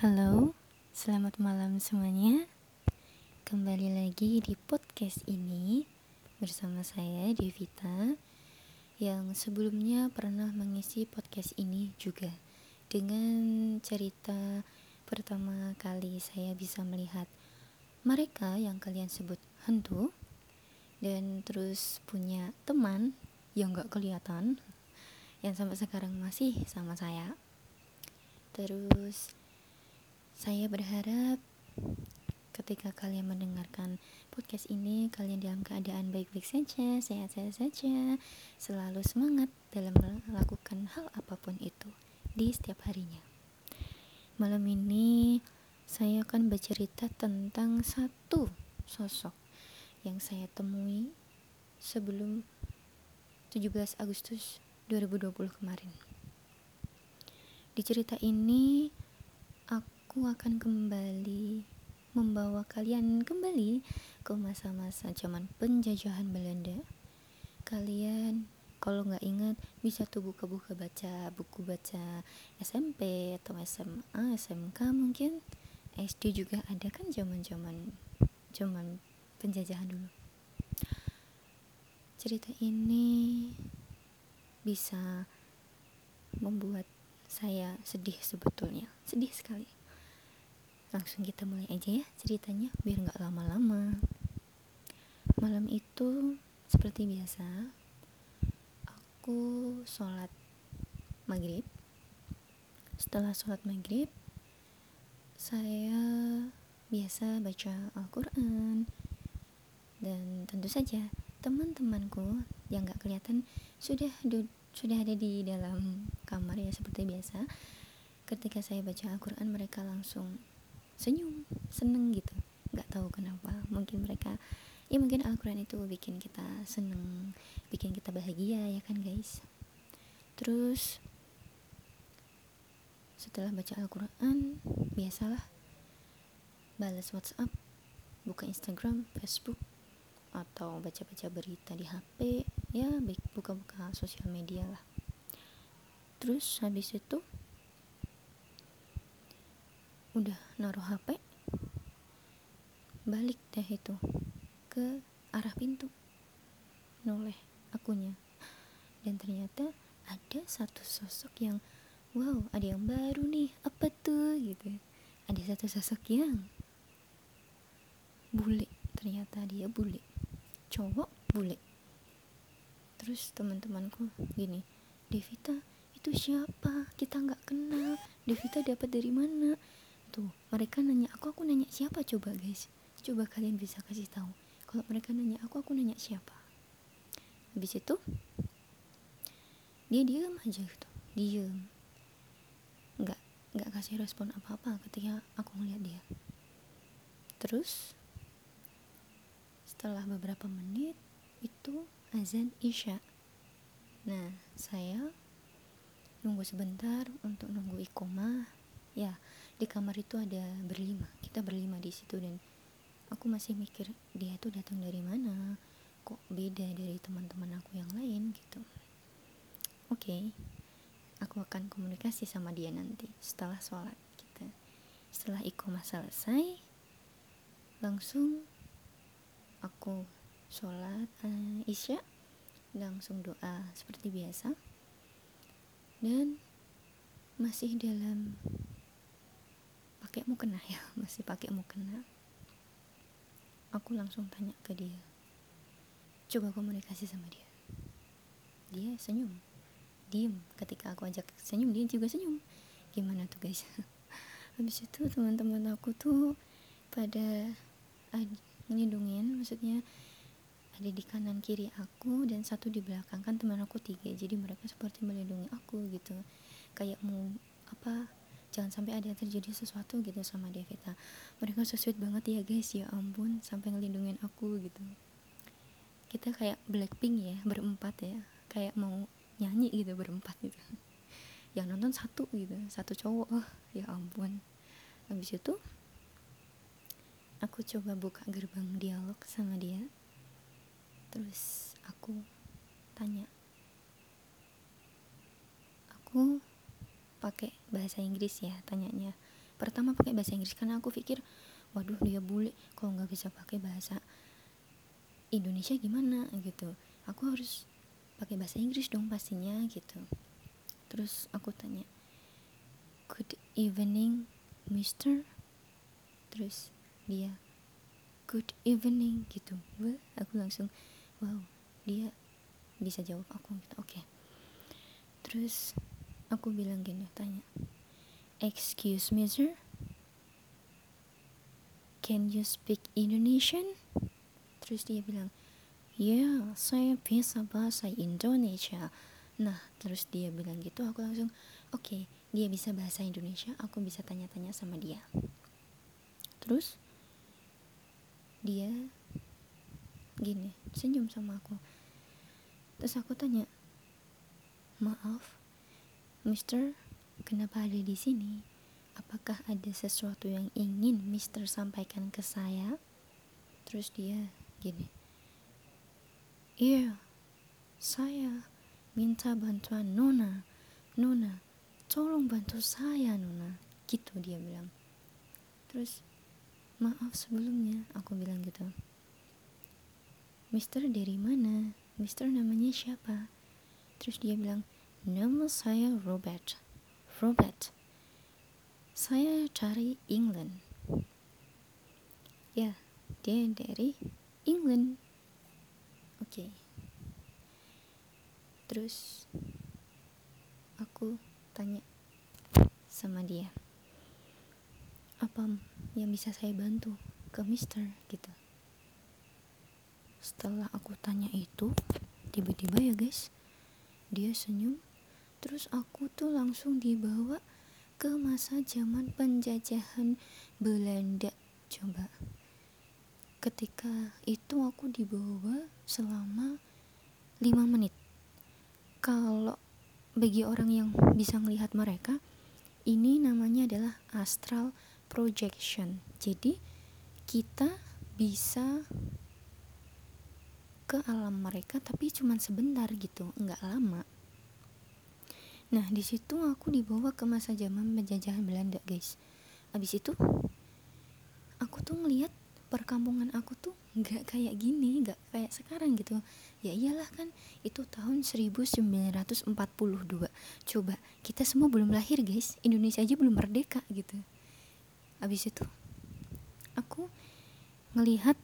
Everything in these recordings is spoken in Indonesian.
Halo, selamat malam semuanya. Kembali lagi di podcast ini bersama saya Devita yang sebelumnya pernah mengisi podcast ini juga dengan cerita pertama kali saya bisa melihat mereka yang kalian sebut hantu dan terus punya teman yang gak kelihatan yang sampai sekarang masih sama saya terus saya berharap ketika kalian mendengarkan podcast ini, kalian dalam keadaan baik-baik saja, sehat-sehat saja, selalu semangat dalam melakukan hal apa pun itu di setiap harinya. Malam ini saya akan bercerita tentang satu sosok yang saya temui sebelum 17 Agustus 2020 kemarin. Di cerita ini aku akan kembali membawa kalian kembali ke masa-masa zaman penjajahan Belanda. Kalian kalau nggak ingat bisa tuh buka-buka baca buku baca SMP atau SMA, SMK mungkin SD juga ada kan zaman-zaman zaman penjajahan dulu. Cerita ini bisa membuat saya sedih sebetulnya, sedih sekali langsung kita mulai aja ya ceritanya biar nggak lama-lama. Malam itu seperti biasa aku sholat maghrib. Setelah sholat maghrib saya biasa baca Al-Quran. Dan tentu saja teman-temanku yang gak kelihatan sudah sudah ada di dalam kamar ya seperti biasa. Ketika saya baca Al-Quran mereka langsung senyum seneng gitu. Nggak tahu kenapa. Mungkin mereka ya mungkin Al-Quran itu bikin kita seneng bikin kita bahagia ya kan guys? Terus setelah baca Al-Quran biasalah balas WhatsApp buka Instagram Facebook atau baca-baca berita di HP ya buka-buka sosial media lah. Terus habis itu udah naruh HP balik deh itu ke arah pintu. Noleh akunya. Dan ternyata ada satu sosok yang wow ada yang baru nih. Apa tuh? gitu. Ada satu sosok yang bule. Ternyata dia bule. Cowok bule. Terus teman-temanku gini Devita itu siapa? Kita nggak kenal. Devita dapat dari mana tuh. Mereka nanya aku aku nanya siapa coba guys? Coba kalian bisa kasih tahu. Kalau mereka nanya aku aku nanya siapa? Habis itu dia diam aja gitu diam nggak nggak kasih respon apa apa ketika aku ngeliat dia. Terus setelah beberapa menit itu azan isya. Nah saya nunggu sebentar untuk nunggu ikomah ya di kamar itu ada berlima. Kita berlima di situ dan aku masih mikir dia itu datang dari mana? Kok beda dari teman-teman aku yang lain? Gitu. Oke okay, aku akan komunikasi sama dia nanti setelah sholat kita. Setelah iqomah selesai langsung aku sholat uh, isya langsung doa seperti biasa. Dan masih dalam pakai mukena ya masih pakai mukena. Aku langsung tanya ke dia. Coba komunikasi sama dia. Dia senyum. Diem ketika aku ajak senyum dia juga senyum. Gimana tuh guys? Habis itu teman-teman aku tuh pada ngelindungin maksudnya ada di kanan kiri aku dan satu di belakang. Kan teman aku tiga jadi mereka seperti melindungi aku gitu. Kayak mau apa jangan sampai ada terjadi sesuatu gitu sama Devita. Mereka so sweet banget ya guys ya ampun sampai ngelindungin aku gitu. Kita kayak Blackpink ya berempat ya. Kayak mau nyanyi gitu berempat gitu. Yang nonton satu gitu satu cowok. Oh, ya ampun. Habis itu aku coba buka gerbang dialog sama dia. Terus aku tanya aku pakai bahasa Inggris ya tanyanya. Pertama pakai bahasa Inggris karena aku pikir waduh dia bule kalau nggak bisa pakai bahasa Indonesia gimana? Gitu. Aku harus pakai bahasa Inggris dong pastinya gitu. Terus aku tanya good evening mister. Terus dia good evening gitu. Wah, aku langsung wow dia bisa jawab aku gitu. Oke. Okay. terus aku bilang gini tanya excuse me sir. Can you speak Indonesian? Terus dia bilang ya saya bisa bahasa Indonesia. Nah terus dia bilang gitu aku langsung oke okay, dia bisa bahasa Indonesia aku bisa tanya-tanya sama dia. Terus dia gini senyum sama aku. Terus aku tanya maaf Mister kenapa ada di sini apakah ada sesuatu yang ingin Mister sampaikan ke saya terus dia gini Iya, saya minta bantuan Nona. Nona, tolong bantu saya Nona. Gitu dia bilang. Terus, maaf sebelumnya, aku bilang gitu. Mister dari mana? Mister namanya siapa? Terus dia bilang, nama saya Robert. Robert. Saya cari England. Ya, dia dari England oke okay. terus aku tanya sama dia apa yang bisa saya bantu ke mister gitu setelah aku tanya itu tiba-tiba ya guys dia senyum terus aku tuh langsung dibawa ke masa zaman penjajahan Belanda. Coba. Ketika itu aku dibawa selama 5 menit. Kalau bagi orang yang bisa melihat mereka ini namanya adalah astral projection. Jadi kita bisa ke alam mereka tapi cuma sebentar gitu nggak lama nah di situ aku dibawa ke masa zaman penjajahan Belanda guys. Abis itu aku tuh ngeliat perkampungan aku tuh nggak kayak gini nggak kayak sekarang gitu. Ya iyalah kan itu tahun 1942 coba kita semua belum lahir guys. Indonesia aja belum merdeka gitu. Habis itu aku ngelihat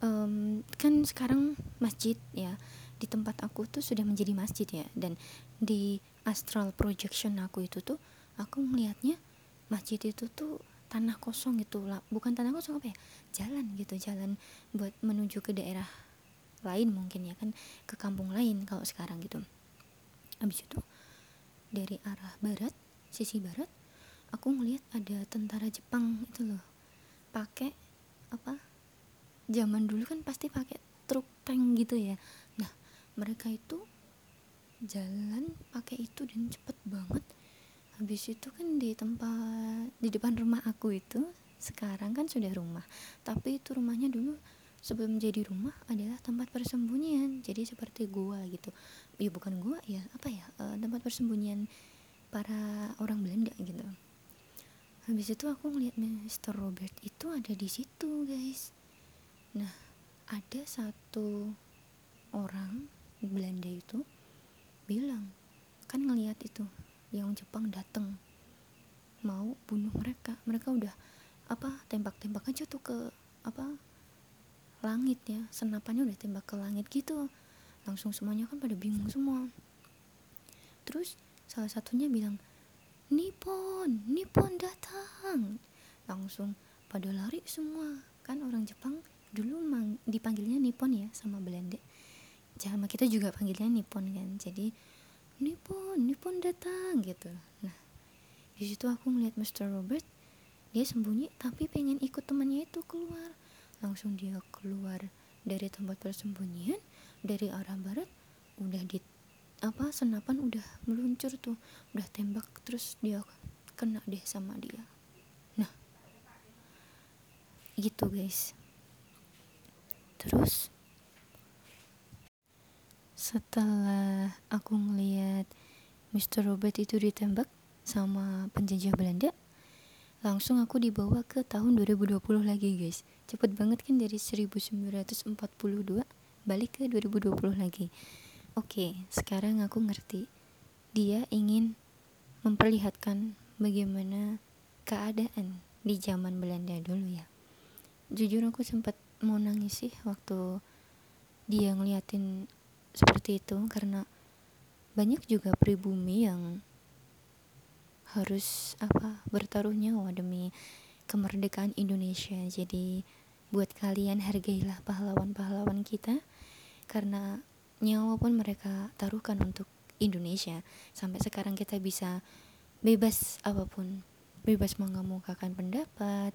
um, kan sekarang masjid ya di tempat aku tuh sudah menjadi masjid ya. Dan di astral projection aku itu tuh aku melihatnya masjid itu tuh tanah kosong gitu. Lah bukan tanah kosong apa ya? Jalan gitu jalan buat menuju ke daerah lain mungkin ya kan ke kampung lain kalau sekarang gitu. Habis itu dari arah barat sisi barat aku ngelihat ada tentara Jepang itu loh. Pakai apa? Zaman dulu kan pasti pakai truk tank gitu ya mereka itu jalan pakai itu dan cepet banget. Habis itu kan di tempat di depan rumah aku itu sekarang kan sudah rumah. Tapi itu rumahnya dulu sebelum jadi rumah adalah tempat persembunyian. Jadi seperti gua gitu. Ya bukan gua ya apa ya e, tempat persembunyian para orang Belanda gitu. Habis itu aku ngeliat Mr. Robert itu ada di situ guys. Nah ada satu orang Belanda itu bilang kan ngeliat itu yang Jepang datang mau bunuh mereka. Mereka udah apa tembak-tembak aja tuh ke apa langit ya senapannya udah tembak ke langit gitu. Langsung semuanya kan pada bingung semua. Terus salah satunya bilang Nippon Nippon datang. Langsung pada lari semua. Kan orang Jepang dulu mang, dipanggilnya Nippon ya sama Belanda sama kita juga panggilnya Nippon kan? Jadi Nippon Nippon datang gitu. Nah di situ aku ngeliat Mr. Robert dia sembunyi tapi pengen ikut temannya itu keluar. Langsung dia keluar dari tempat persembunyian dari arah barat udah di apa senapan udah meluncur tuh. Udah tembak terus dia kena deh sama dia. Nah gitu guys. Terus setelah aku ngeliat Mr. Robert itu ditembak sama penjajah Belanda langsung aku dibawa ke tahun 2020 lagi guys cepet banget kan dari 1942 balik ke 2020 lagi oke sekarang aku ngerti dia ingin memperlihatkan bagaimana keadaan di zaman Belanda dulu ya jujur aku sempat mau nangis sih waktu dia ngeliatin seperti itu karena banyak juga pribumi yang harus apa bertaruh nyawa demi kemerdekaan Indonesia. Jadi buat kalian hargailah pahlawan-pahlawan kita karena nyawa pun mereka taruhkan untuk Indonesia. Sampai sekarang kita bisa bebas apa pun. Bebas mengemukakan pendapat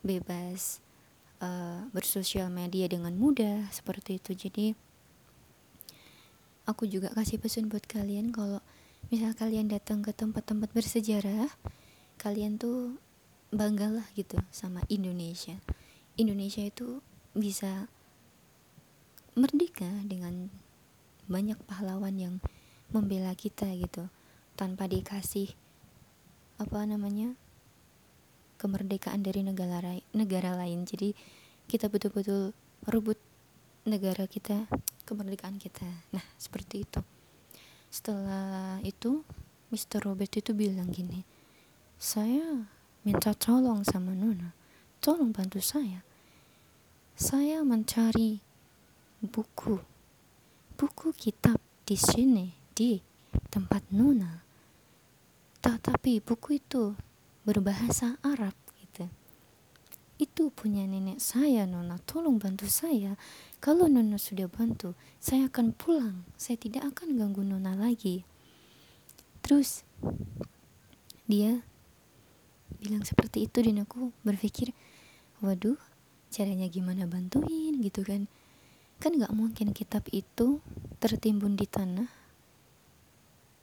bebas uh, bersosial media dengan mudah seperti itu. Jadi aku juga kasih pesan buat kalian kalau misal kalian datang ke tempat-tempat bersejarah kalian tuh banggalah gitu sama Indonesia. Indonesia itu bisa merdeka dengan banyak pahlawan yang membela kita gitu tanpa dikasih apa namanya kemerdekaan dari negara negara lain. Jadi kita betul-betul rebut negara kita kemerdekaan kita. Nah seperti itu. Setelah itu Mr. Robert itu bilang gini saya minta tolong sama Nona. Tolong bantu saya. Saya mencari buku. Buku kitab di sini di tempat Nona. Tetapi buku itu berbahasa Arab gitu. Itu punya nenek saya Nona. Tolong bantu saya kalau Nona sudah bantu, saya akan pulang. Saya tidak akan ganggu Nona lagi. Terus dia bilang seperti itu dan aku berpikir, waduh, caranya gimana bantuin gitu kan? Kan nggak mungkin kitab itu tertimbun di tanah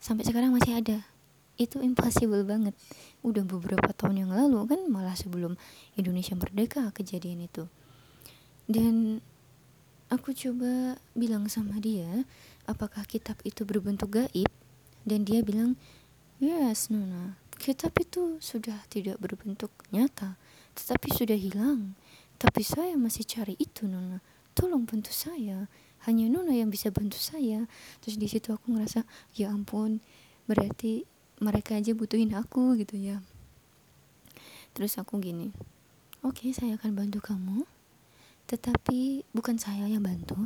sampai sekarang masih ada. Itu impossible banget. Udah beberapa tahun yang lalu kan malah sebelum Indonesia merdeka kejadian itu. Dan Aku coba bilang sama dia, apakah kitab itu berbentuk gaib? Dan dia bilang, yes, Nona, kitab itu sudah tidak berbentuk nyata, tetapi sudah hilang. Tapi saya masih cari itu, Nona. Tolong bantu saya. Hanya Nona yang bisa bantu saya. Terus di situ aku ngerasa, ya ampun, berarti mereka aja butuhin aku gitu ya. Terus aku gini, oke okay, saya akan bantu kamu tetapi bukan saya yang bantu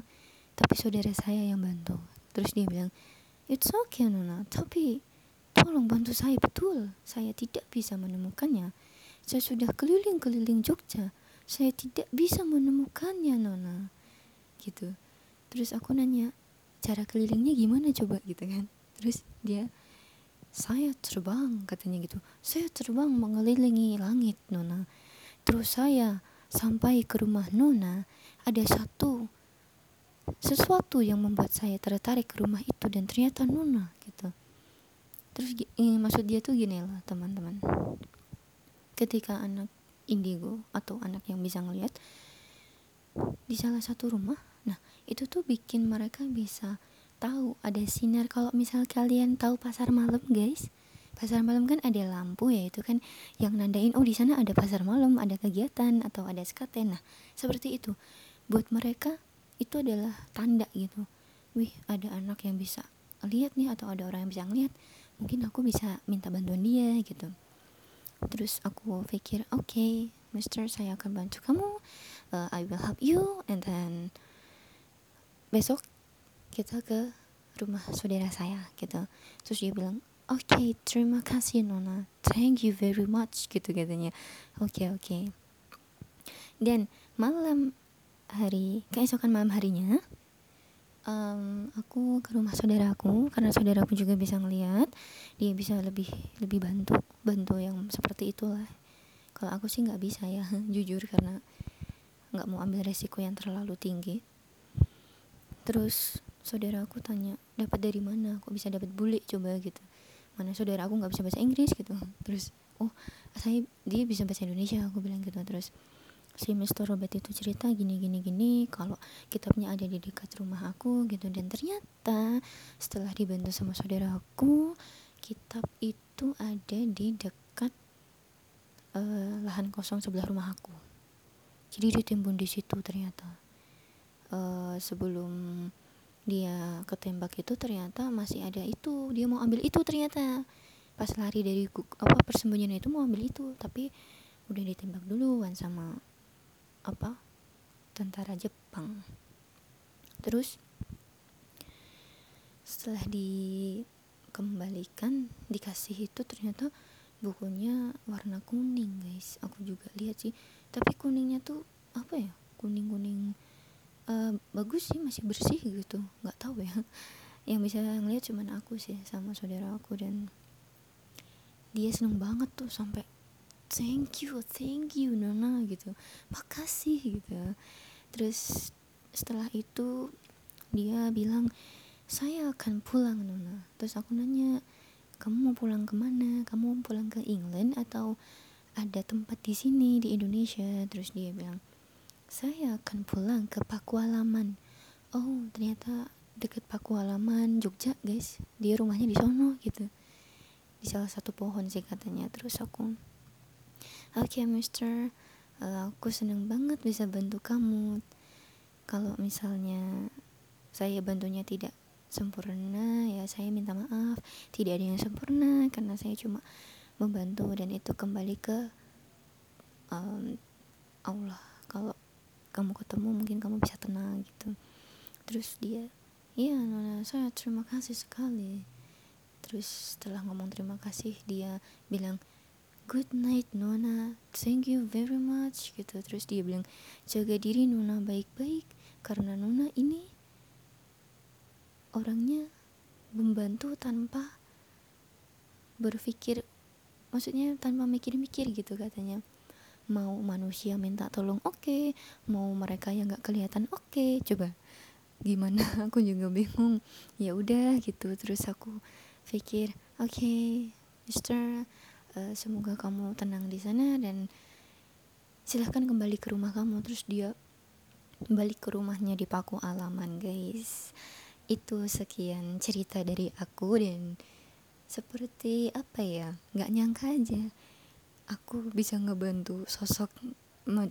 tapi saudara saya yang bantu. Terus dia bilang it's okay Nona tapi tolong bantu saya betul. Saya tidak bisa menemukannya. Saya sudah keliling-keliling Jogja. Saya tidak bisa menemukannya Nona. Gitu. Terus aku nanya cara kelilingnya gimana coba? Gitu kan. Terus dia saya terbang katanya gitu. Saya terbang mengelilingi langit Nona. Terus saya sampai ke rumah Nona ada satu sesuatu yang membuat saya tertarik ke rumah itu dan ternyata Nona gitu. Terus ini maksud dia tuh gini lah teman-teman. Ketika anak indigo atau anak yang bisa ngelihat di salah satu rumah nah itu tuh bikin mereka bisa tahu ada sinar. Kalau misal kalian tahu pasar malam guys pasar malam kan ada lampu ya itu kan yang nandain oh di sana ada pasar malam ada kegiatan atau ada skaten nah seperti itu. Buat mereka itu adalah tanda gitu. Wih ada anak yang bisa lihat nih atau ada orang yang bisa ngeliat mungkin aku bisa minta bantuan dia gitu. Terus aku pikir oke okay, Mister saya akan bantu kamu. Uh, I will help you. And then besok kita ke rumah saudara saya gitu. Terus dia bilang oke okay, terima kasih Nona. Thank you very much gitu katanya. Oke okay, oke okay. dan malam hari keesokan malam harinya um, aku ke rumah saudaraku karena saudaraku juga bisa ngeliat. Dia bisa lebih lebih bantu bantu yang seperti itulah. Kalau aku sih nggak bisa ya jujur karena nggak mau ambil resiko yang terlalu tinggi. Terus saudaraku tanya dapat dari mana? Aku bisa dapat bule coba? gitu mana saudara aku nggak bisa bahasa Inggris gitu. Terus oh saya dia bisa bahasa Indonesia aku bilang gitu. Terus si Mr. Robert itu cerita gini gini gini kalau kitabnya ada di dekat rumah aku gitu. Dan ternyata setelah dibantu sama saudara aku kitab itu ada di dekat uh, lahan kosong sebelah rumah aku. Jadi ditimbun di situ ternyata. Uh, sebelum dia ketembak itu ternyata masih ada itu. Dia mau ambil itu ternyata. Pas lari dari apa persembunyian itu mau ambil itu. Tapi udah ditembak duluan sama apa tentara Jepang. Terus setelah dikembalikan dikasih itu ternyata bukunya warna kuning guys. Aku juga lihat sih. Tapi kuningnya tuh apa ya kuning kuning uh, bagus sih masih bersih gitu. Nggak tahu ya. Yang bisa ngeliat cuman aku sih sama saudara aku dan dia seneng banget tuh sampai thank you thank you nona gitu. Makasih gitu. Terus setelah itu dia bilang saya akan pulang nona. Terus aku nanya kamu mau pulang ke mana? Kamu mau pulang ke England atau ada tempat di sini di Indonesia? Terus dia bilang saya akan pulang ke Pakualaman oh ternyata deket Pakualaman Jogja guys. Dia rumahnya di sono gitu. Di salah satu pohon sih katanya terus aku oke okay, mister uh, aku seneng banget bisa bantu kamu. Kalau misalnya saya bantunya tidak sempurna ya saya minta maaf. Tidak ada yang sempurna karena saya cuma membantu dan itu kembali ke um, Allah kamu ketemu mungkin kamu bisa tenang gitu. Terus dia iya nona saya terima kasih sekali. Terus setelah ngomong terima kasih dia bilang good night nona. Thank you very much gitu. Terus dia bilang jaga diri nona baik-baik. Karena nona ini orangnya membantu tanpa berpikir maksudnya tanpa mikir-mikir gitu katanya mau manusia minta tolong oke. Okay. mau mereka yang nggak kelihatan oke. Okay. coba gimana? Aku juga bingung. Ya udah gitu. Terus aku pikir oke okay, Mister uh, semoga kamu tenang di sana dan silahkan kembali ke rumah kamu. Terus dia balik ke rumahnya di Paku Alaman guys. Itu sekian cerita dari aku dan seperti apa ya? Nggak nyangka aja aku bisa ngebantu sosok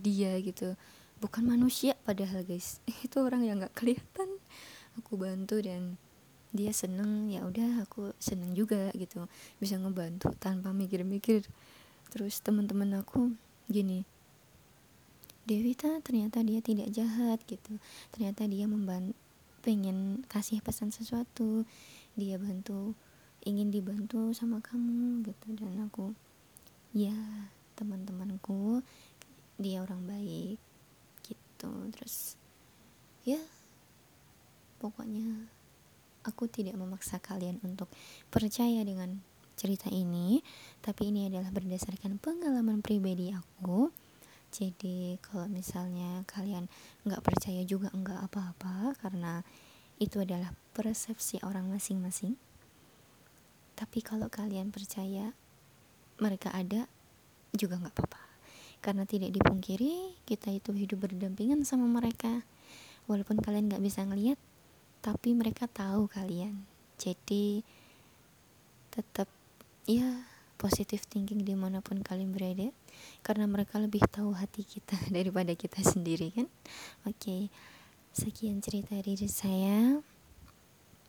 dia gitu. Bukan manusia padahal guys. Itu orang yang nggak kelihatan. Aku bantu dan dia seneng ya udah aku seneng juga gitu. Bisa ngebantu tanpa mikir-mikir. Terus teman-teman aku gini Devita ternyata dia tidak jahat gitu. Ternyata dia membantu pengen kasih pesan sesuatu. Dia bantu ingin dibantu sama kamu gitu. Dan aku ya teman-temanku dia orang baik gitu. Terus ya pokoknya aku tidak memaksa kalian untuk percaya dengan cerita ini. Tapi ini adalah berdasarkan pengalaman pribadi aku. Jadi kalau misalnya kalian nggak percaya juga nggak apa-apa karena itu adalah persepsi orang masing-masing. Tapi kalau kalian percaya mereka ada juga nggak apa-apa. Karena tidak dipungkiri kita itu hidup berdampingan sama mereka. Walaupun kalian nggak bisa ngelihat tapi mereka tahu kalian. Jadi tetap ya positif thinking di mana pun kalian berada. Karena mereka lebih tahu hati kita daripada kita sendiri kan? Oke okay. sekian cerita dari saya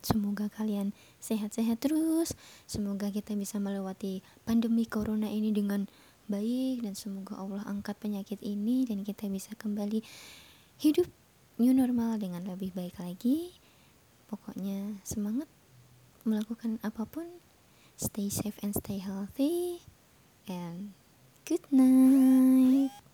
Semoga kalian sehat-sehat terus. Semoga kita bisa melewati pandemi corona ini dengan baik dan semoga Allah angkat penyakit ini dan kita bisa kembali hidup new normal dengan lebih baik lagi. Pokoknya semangat melakukan apa pun. Stay safe and stay healthy and good night.